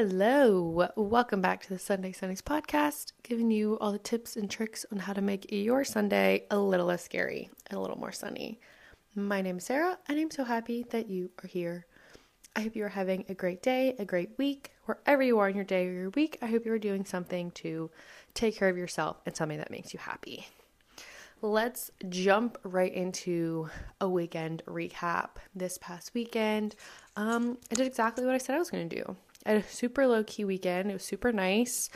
Hello, welcome back to the Sunday Sundays podcast, giving you all the tips and tricks on how to make your Sunday a little less scary and a little more sunny. My name is Sarah, and I'm so happy that you are here. I hope you are having a great day, a great week, wherever you are in your day or your week. I hope you are doing something to take care of yourself and something that makes you happy. Let's jump right into a weekend recap. This past weekend, um, I did exactly what I said I was going to do. I had a super low key weekend. It was super nice.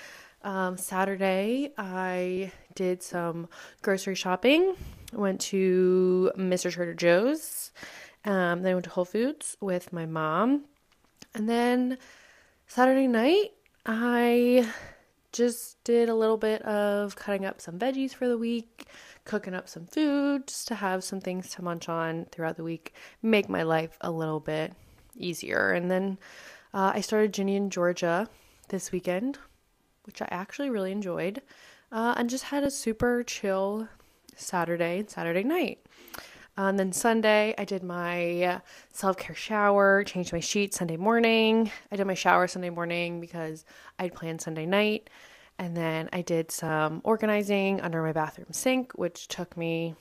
Um, Saturday, I did some grocery shopping. Went to Mr. Trader Joe's. Um, then I went to Whole Foods with my mom. And then Saturday night, I just did a little bit of cutting up some veggies for the week, cooking up some food just to have some things to munch on throughout the week, make my life a little bit easier. And then uh, I started Ginny and Georgia this weekend, which I actually really enjoyed, uh, and just had a super chill Saturday and Saturday night. Uh, and then Sunday, I did my self care shower, changed my sheets Sunday morning. I did my shower Sunday morning because I'd planned Sunday night. And then I did some organizing under my bathroom sink, which took me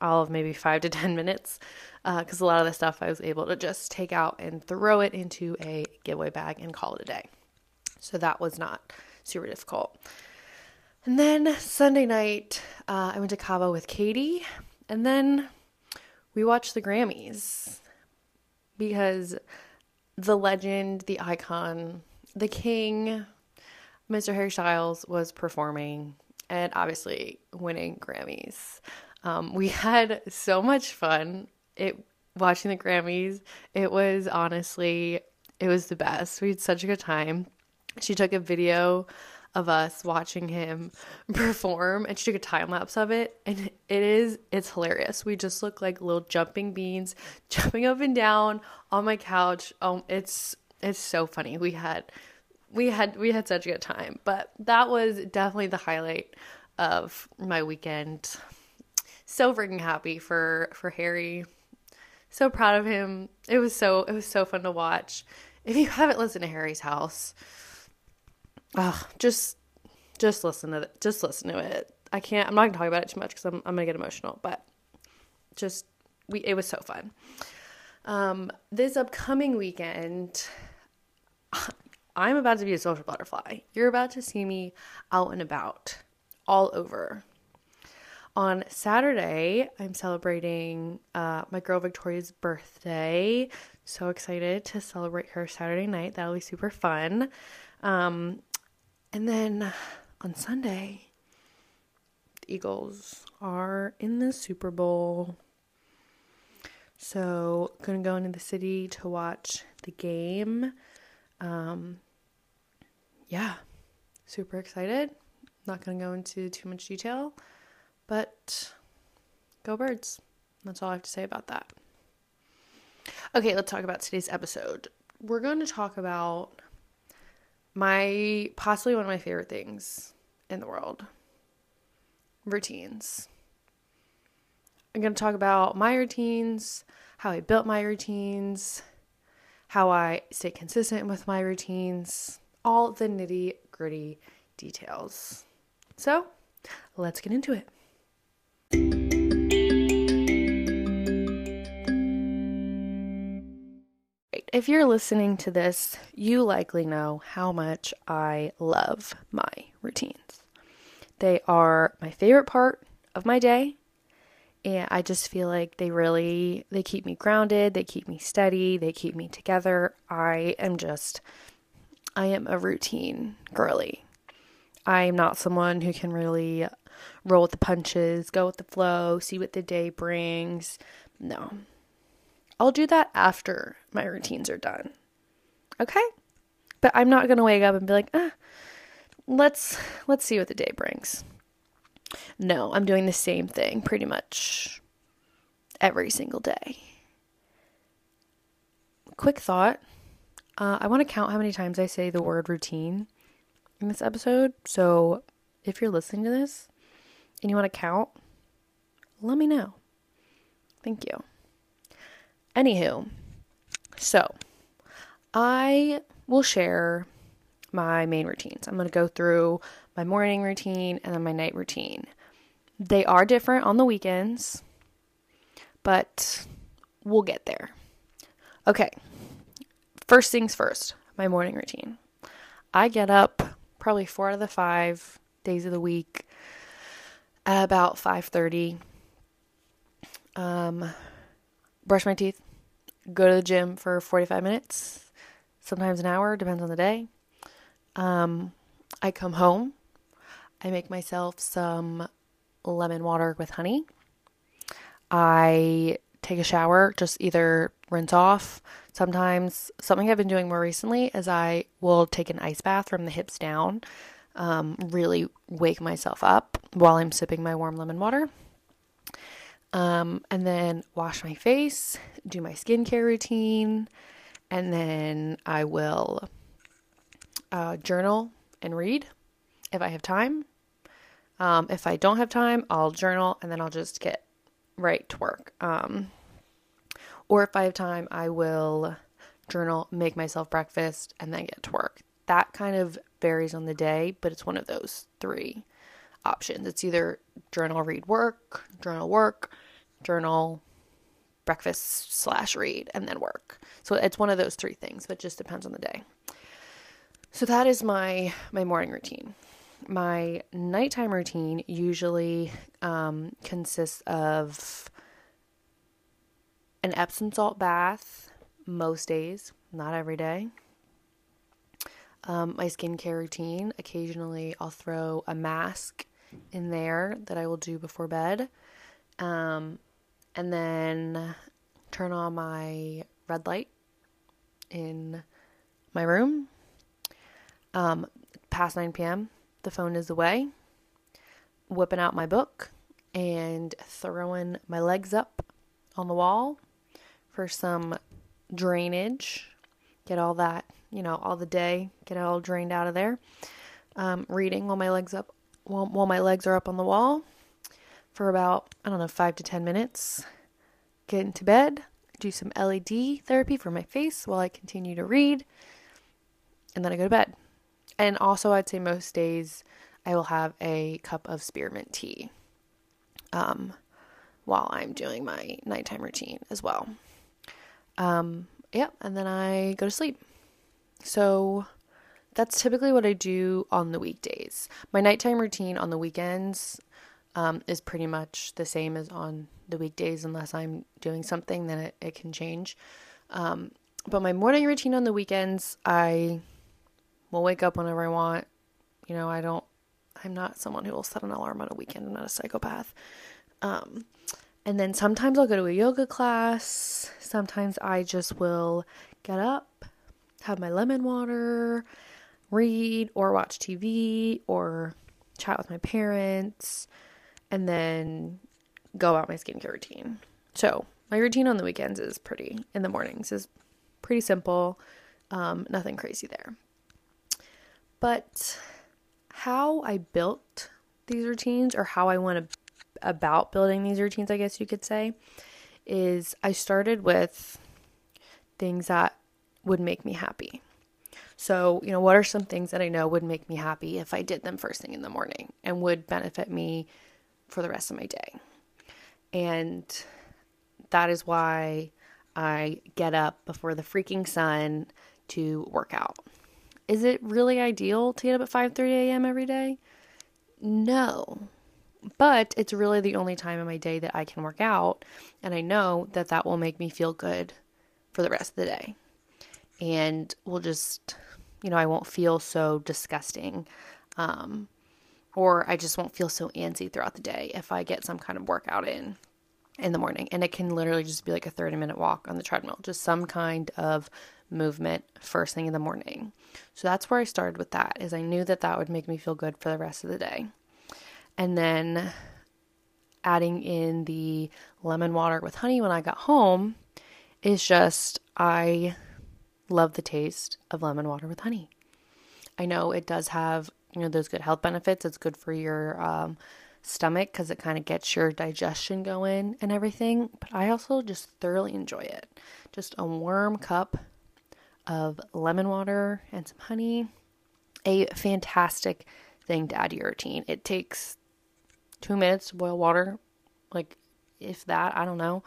all of maybe five to 10 minutes because uh, a lot of the stuff I was able to just take out and throw it into a giveaway bag and call it a day. So that was not super difficult. And then Sunday night, uh, I went to Cabo with Katie and then we watched the Grammys because the legend, the icon, the king, Mr. Harry Styles was performing and obviously winning Grammys. Um, we had so much fun. It watching the Grammys. It was honestly, it was the best. We had such a good time. She took a video of us watching him perform and she took a time lapse of it and it is it's hilarious we just look like little jumping beans jumping up and down on my couch um it's it's so funny we had we had we had such a good time but that was definitely the highlight of my weekend so freaking happy for for harry so proud of him it was so it was so fun to watch if you haven't listened to harry's house just just listen to it. Just listen to it. I can't. I'm not gonna talk about it too much because I'm I'm gonna get emotional. But just we it was so fun. Um, this upcoming weekend, I'm about to be a social butterfly. You're about to see me out and about, all over. On Saturday, I'm celebrating uh, my girl Victoria's birthday. So excited to celebrate her Saturday night. That'll be super fun. Um, and then on Sunday, the Eagles are in the Super Bowl. So, gonna go into the city to watch the game. Um, yeah, super excited. Not gonna go into too much detail, but go birds. That's all I have to say about that. Okay, let's talk about today's episode. We're going to talk about my possibly one of my favorite things in the world routines. I'm going to talk about my routines, how I built my routines, how I stay consistent with my routines, all the nitty gritty details. So, let's get into it. If you're listening to this, you likely know how much I love my routines. They are my favorite part of my day, and I just feel like they really they keep me grounded, they keep me steady, they keep me together. I am just I am a routine girly. I'm not someone who can really roll with the punches, go with the flow, see what the day brings. No. I'll do that after my routines are done. Okay? But I'm not going to wake up and be like, "Ah, let's let's see what the day brings." No, I'm doing the same thing pretty much every single day. Quick thought. Uh, I want to count how many times I say the word routine in this episode. So if you're listening to this and you want to count, let me know. Thank you. Anywho, so I will share my main routines. I'm going to go through my morning routine and then my night routine. They are different on the weekends, but we'll get there. Okay, first things first my morning routine. I get up probably four out of the five days of the week at about 5.30 um, brush my teeth go to the gym for 45 minutes sometimes an hour depends on the day. Um, i come home i make myself some lemon water with honey. I take a shower just either rinse off. Sometimes something i've been doing more recently is i will take an ice bath from the hips down um, really wake myself up while I'm sipping my warm lemon water. Um, and then wash my face, do my skincare routine, and then I will uh, journal and read if I have time. Um, if I don't have time, I'll journal and then I'll just get right to work. Um, or if I have time, I will journal, make myself breakfast, and then get to work. That kind of varies on the day, but it's one of those three options. It's either journal, read, work, journal, work, journal, breakfast slash read, and then work. So it's one of those three things, but just depends on the day. So that is my my morning routine. My nighttime routine usually um, consists of an Epsom salt bath most days, not every day um, my skincare routine. Occasionally, I'll throw a mask in there that I will do before bed. Um, and then turn on my red light in my room. Um, past 9 p.m., the phone is away. Whipping out my book and throwing my legs up on the wall for some drainage. Get all that you know, all the day, get it all drained out of there. Um, reading while my legs up, while, while my legs are up on the wall for about, I don't know, five to 10 minutes. Get into bed, do some LED therapy for my face while I continue to read, and then I go to bed. And also, I'd say most days I will have a cup of spearmint tea um, while I'm doing my nighttime routine as well. Um, yep, and then I go to sleep. So that's typically what I do on the weekdays. My nighttime routine on the weekends um, is pretty much the same as on the weekdays, unless I'm doing something, then it, it can change. Um, but my morning routine on the weekends, I will wake up whenever I want. You know, I don't, I'm not someone who will set an alarm on a weekend. I'm not a psychopath. Um, and then sometimes I'll go to a yoga class. Sometimes I just will get up, have my lemon water, read or watch TV or chat with my parents, and then go about my skincare routine. So, my routine on the weekends is pretty, in the mornings is pretty simple, um, nothing crazy there. But how I built these routines, or how I went about building these routines, I guess you could say, is I started with things that would make me happy. So, you know, what are some things that I know would make me happy if I did them first thing in the morning and would benefit me for the rest of my day? And that is why I get up before the freaking sun to work out. Is it really ideal to get up at 5:30 a.m. every day? No. But it's really the only time in my day that I can work out, and I know that that will make me feel good for the rest of the day and will just, you know, I won't feel so disgusting. Um, or I just won't feel so antsy throughout the day if I get some kind of workout in in the morning. And it can literally just be like a 30 minute walk on the treadmill, just some kind of movement first thing in the morning. So that's where I started with that is I knew that that would make me feel good for the rest of the day. And then adding in the lemon water with honey when I got home is just I love the taste of lemon water with honey. I know it does have, you know, those good health benefits. It's good for your um, stomach because it kind of gets your digestion going and everything. But I also just thoroughly enjoy it. Just a warm cup of lemon water and some honey. A fantastic thing to add to your routine. It takes two minutes to boil water, like if that, I don't know.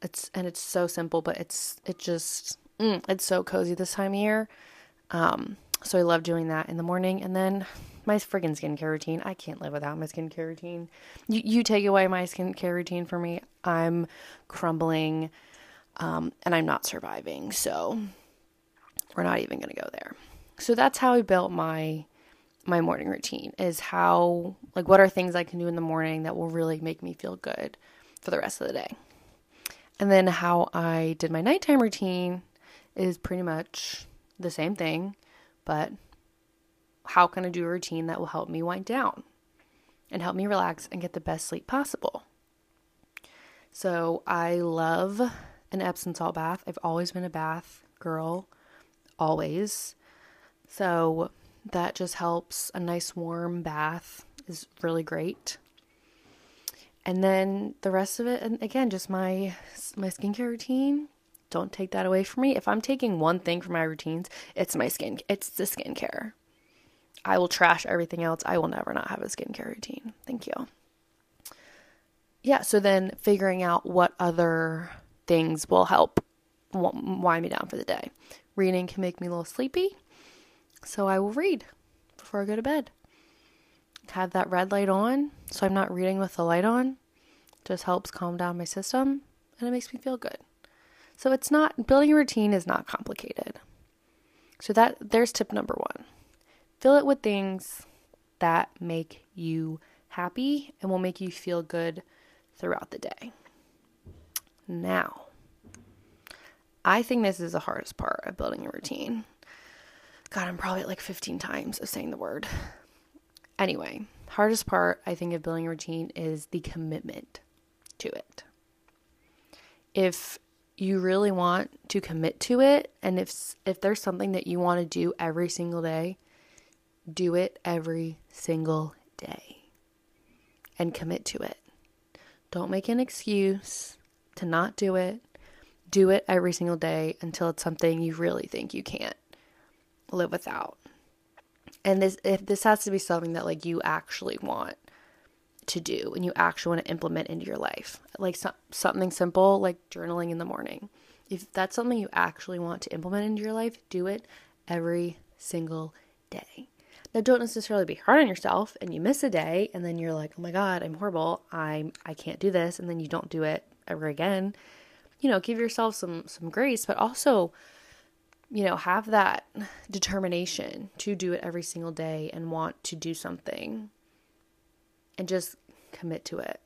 It's and it's so simple, but it's it just mm, it's so cozy this time of year. Um, so I love doing that in the morning, and then my friggin' skincare routine. I can't live without my skincare routine. You you take away my skincare routine for me, I'm crumbling, um, and I'm not surviving. So we're not even gonna go there. So that's how I built my my morning routine is how like what are things I can do in the morning that will really make me feel good for the rest of the day. And then how I did my nighttime routine is pretty much the same thing, but how can I do a routine that will help me wind down and help me relax and get the best sleep possible? So I love an Epsom salt bath. I've always been a bath girl, always. So that just helps. A nice warm bath is really great. And then the rest of it, and again, just my my skincare routine. Don't take that away from me. If I'm taking one thing from my routines, it's my skin. It's the skincare. I will trash everything else. I will never not have a skincare routine. Thank you. Yeah. So then figuring out what other things will help wind me down for the day. Reading can make me a little sleepy. So I will read before I go to bed. Have that red light on so I'm not reading with the light on. Just helps calm down my system and it makes me feel good. So it's not building a routine is not complicated. So that there's tip number 1. Fill it with things that make you happy and will make you feel good throughout the day. Now, I think this is the hardest part of building a routine. God, I'm probably at like 15 times of saying the word. Anyway, hardest part I think of building a routine is the commitment to it. If you really want to commit to it and if if there's something that you want to do every single day, do it every single day and commit to it. Don't make an excuse to not do it. Do it every single day until it's something you really think you can't live without. And this if this has to be something that like you actually want to do and you actually want to implement into your life. Like so, something simple like journaling in the morning. If that's something you actually want to implement into your life, do it every single day. Now don't necessarily be hard on yourself and you miss a day and then you're like, "Oh my god, I'm horrible. I I can't do this." And then you don't do it ever again. You know, give yourself some some grace, but also you know, have that determination to do it every single day and want to do something and just commit to it.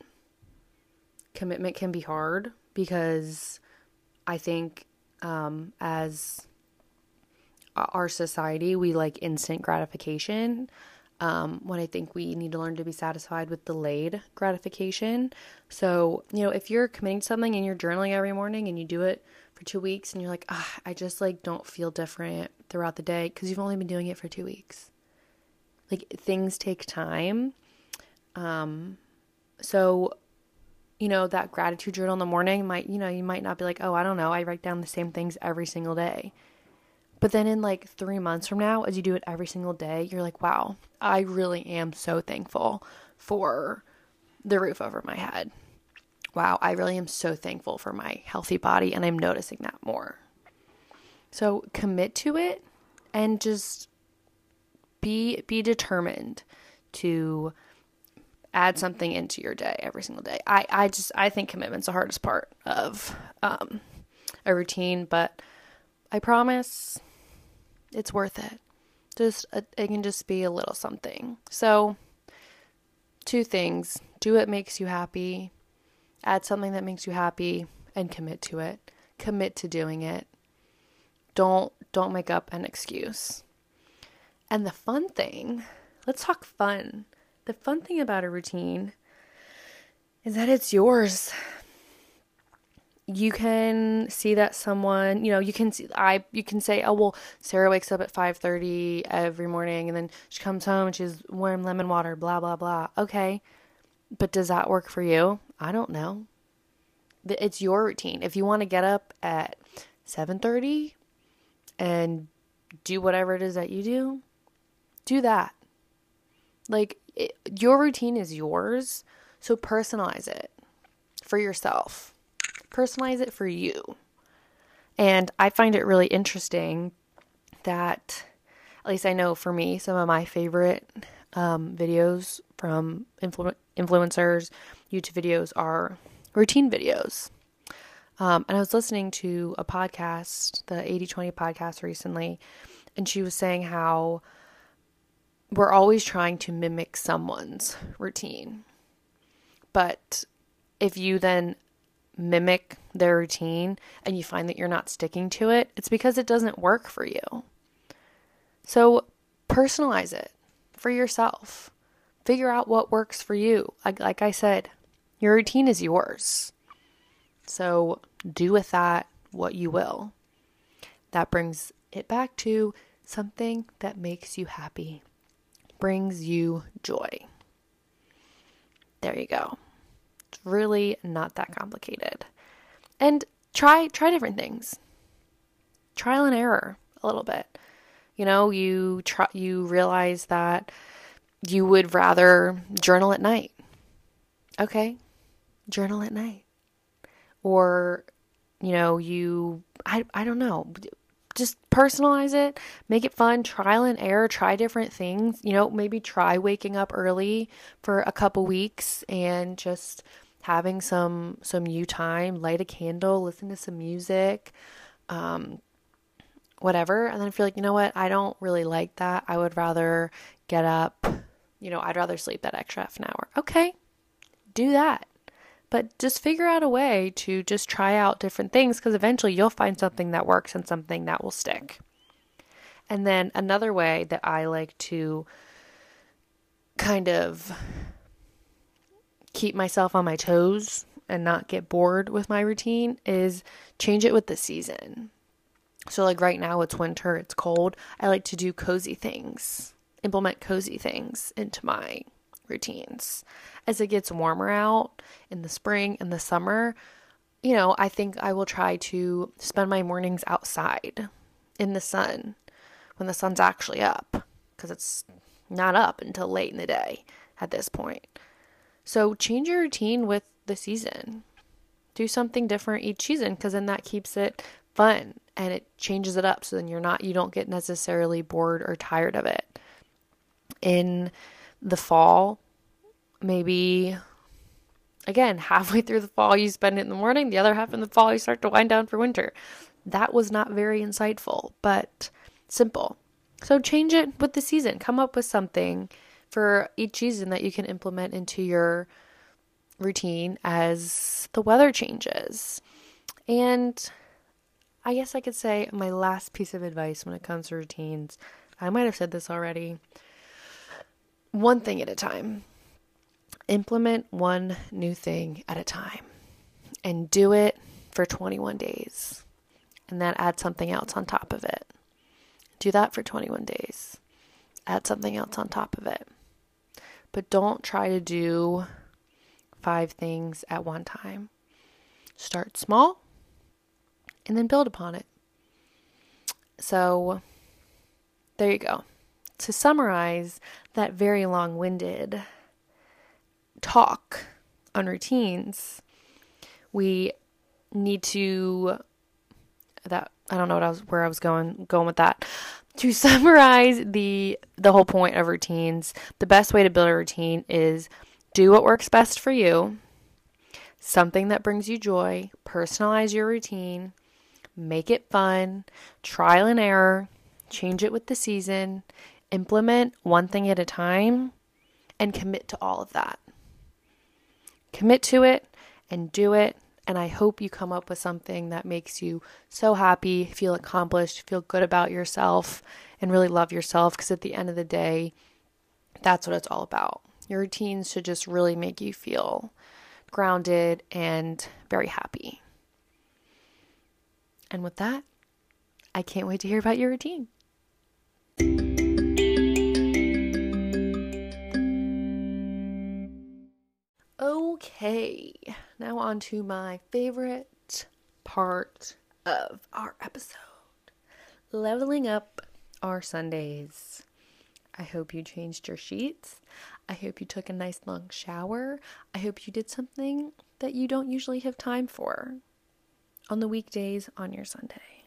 Commitment can be hard because I think um, as our society, we like instant gratification. Um, when I think we need to learn to be satisfied with delayed gratification. So, you know, if you're committing to something and you're journaling every morning and you do it for two weeks and you're like, ah, I just like don't feel different throughout the day because you've only been doing it for two weeks. Like things take time. Um, so, you know, that gratitude journal in the morning might, you know, you might not be like, oh, I don't know, I write down the same things every single day. But then in like three months from now, as you do it every single day, you're like, wow, I really am so thankful for the roof over my head wow, I really am so thankful for my healthy body and I'm noticing that more. So commit to it and just be be determined to add something into your day every single day. I, I just I think commitment's the hardest part of um, a routine, but I promise it's worth it. Just a, it can just be a little something. So two things: do what makes you happy, Add something that makes you happy and commit to it. Commit to doing it. Don't don't make up an excuse. And the fun thing, let's talk fun. The fun thing about a routine is that it's yours. You can see that someone, you know, you can see I you can say, "Oh, well, Sarah wakes up at 5:30 every morning and then she comes home and she's warm lemon water, blah blah blah." Okay. But does that work for you? I don't know. It's your routine. If you want to get up at 7:30 and do whatever it is that you do, do that. Like it, your routine is yours, so personalize it for yourself. Personalize it for you. And I find it really interesting that, at least I know for me, some of my favorite um, videos from influ- influencers, YouTube videos are routine videos. Um, and I was listening to a podcast, the 80 20 podcast recently, and she was saying how we're always trying to mimic someone's routine. But if you then mimic their routine and you find that you're not sticking to it, it's because it doesn't work for you. So personalize it for yourself. Figure out what works for you. Like, like I said, your routine is yours. So do with that what you will. That brings it back to something that makes you happy, brings you joy. There you go. It's really not that complicated. And try try different things. Trial and error a little bit. You know, you try you realize that you would rather journal at night. Okay. Journal at night. Or you know, you I I don't know. Just personalize it, make it fun, trial and error, try different things. You know, maybe try waking up early for a couple weeks and just having some some you time, light a candle, listen to some music, um, whatever. And then if you're like, you know what, I don't really like that. I would rather get up, you know, I'd rather sleep that extra half an hour. Okay, do that. But just figure out a way to just try out different things because eventually you'll find something that works and something that will stick. And then another way that I like to kind of keep myself on my toes and not get bored with my routine is change it with the season. So, like right now, it's winter, it's cold. I like to do cozy things, implement cozy things into my routines. As it gets warmer out in the spring and the summer, you know, I think I will try to spend my mornings outside in the sun when the sun's actually up because it's not up until late in the day at this point. So change your routine with the season. Do something different each season because then that keeps it fun and it changes it up so then you're not you don't get necessarily bored or tired of it. In the fall, maybe again, halfway through the fall you spend it in the morning, the other half in the fall you start to wind down for winter. That was not very insightful, but simple. So change it with the season. Come up with something for each season that you can implement into your routine as the weather changes. And I guess I could say my last piece of advice when it comes to routines, I might have said this already. One thing at a time. Implement one new thing at a time and do it for 21 days. And then add something else on top of it. Do that for 21 days. Add something else on top of it. But don't try to do five things at one time. Start small and then build upon it. So, there you go. To summarize that very long winded talk on routines, we need to that I don't know what I was where I was going going with that to summarize the the whole point of routines, the best way to build a routine is do what works best for you. Something that brings you joy, personalize your routine, make it fun, trial and error, change it with the season, implement one thing at a time, and commit to all of that. Commit to it and do it and I hope you come up with something that makes you so happy, feel accomplished, feel good about yourself, and really love yourself. Because at the end of the day, that's what it's all about. Your routines should just really make you feel grounded and very happy. And with that, I can't wait to hear about your routine. Okay, now on to my favorite part of our episode leveling up our Sundays. I hope you changed your sheets. I hope you took a nice long shower. I hope you did something that you don't usually have time for on the weekdays on your Sunday.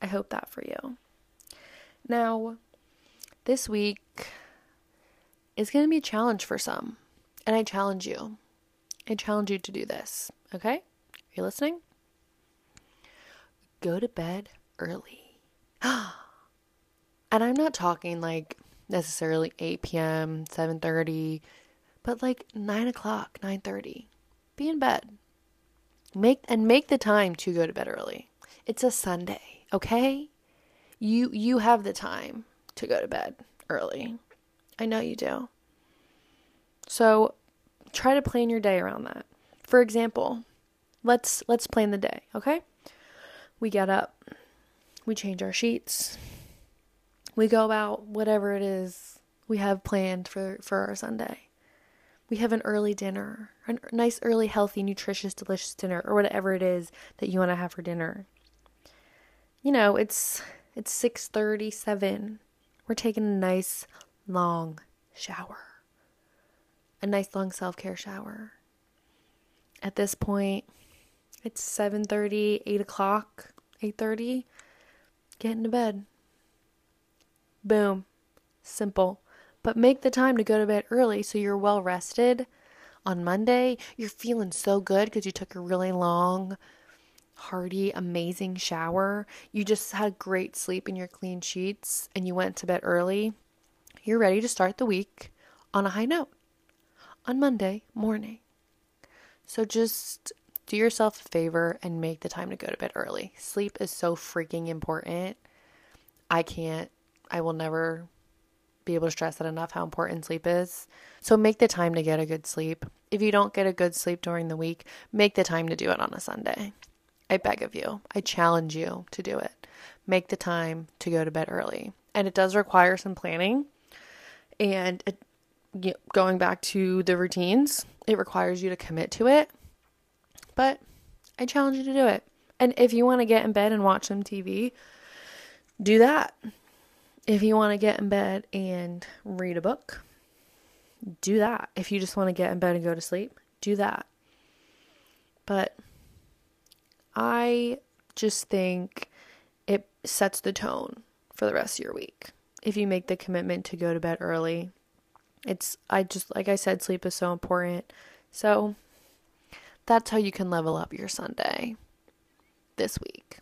I hope that for you. Now, this week is going to be a challenge for some, and I challenge you. I challenge you to do this, okay? Are you listening? Go to bed early. and I'm not talking like necessarily 8 p.m., 7:30, but like 9 o'clock, 9:30. Be in bed. Make and make the time to go to bed early. It's a Sunday, okay? You you have the time to go to bed early. I know you do. So try to plan your day around that. For example, let's let's plan the day, okay? We get up, we change our sheets, we go about whatever it is we have planned for, for our Sunday. We have an early dinner, a nice, early, healthy, nutritious, delicious dinner, or whatever it is that you want to have for dinner. You know, it's it's six thirty seven. We're taking a nice long shower, a nice long self care shower. At this point, it's seven thirty, eight o'clock, eight thirty. Get into bed. Boom. Simple. But make the time to go to bed early so you're well rested. On Monday, you're feeling so good because you took a really long, hearty, amazing shower. You just had a great sleep in your clean sheets and you went to bed early. You're ready to start the week on a high note on Monday morning. So just do yourself a favor and make the time to go to bed early. Sleep is so freaking important. I can't I will never be able to stress that enough how important sleep is. So make the time to get a good sleep. If you don't get a good sleep during the week, make the time to do it on a Sunday. I beg of you. I challenge you to do it. Make the time to go to bed early. And it does require some planning. And it, going back to the routines, it requires you to commit to it. But I challenge you to do it. And if you want to get in bed and watch some TV, do that. If you want to get in bed and read a book, do that. If you just want to get in bed and go to sleep, do that. But I just think it sets the tone for the rest of your week. If you make the commitment to go to bed early, it's, I just, like I said, sleep is so important. So that's how you can level up your Sunday this week.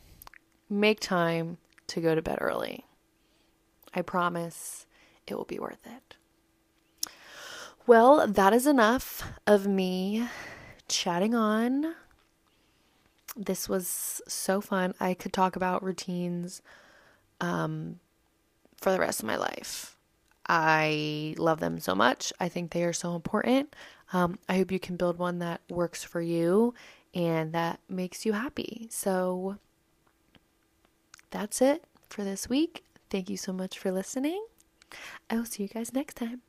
Make time to go to bed early. I promise it will be worth it. Well, that is enough of me chatting on. This was so fun. I could talk about routines um, for the rest of my life. I love them so much. I think they are so important. Um, I hope you can build one that works for you and that makes you happy. So that's it for this week. Thank you so much for listening. I will see you guys next time.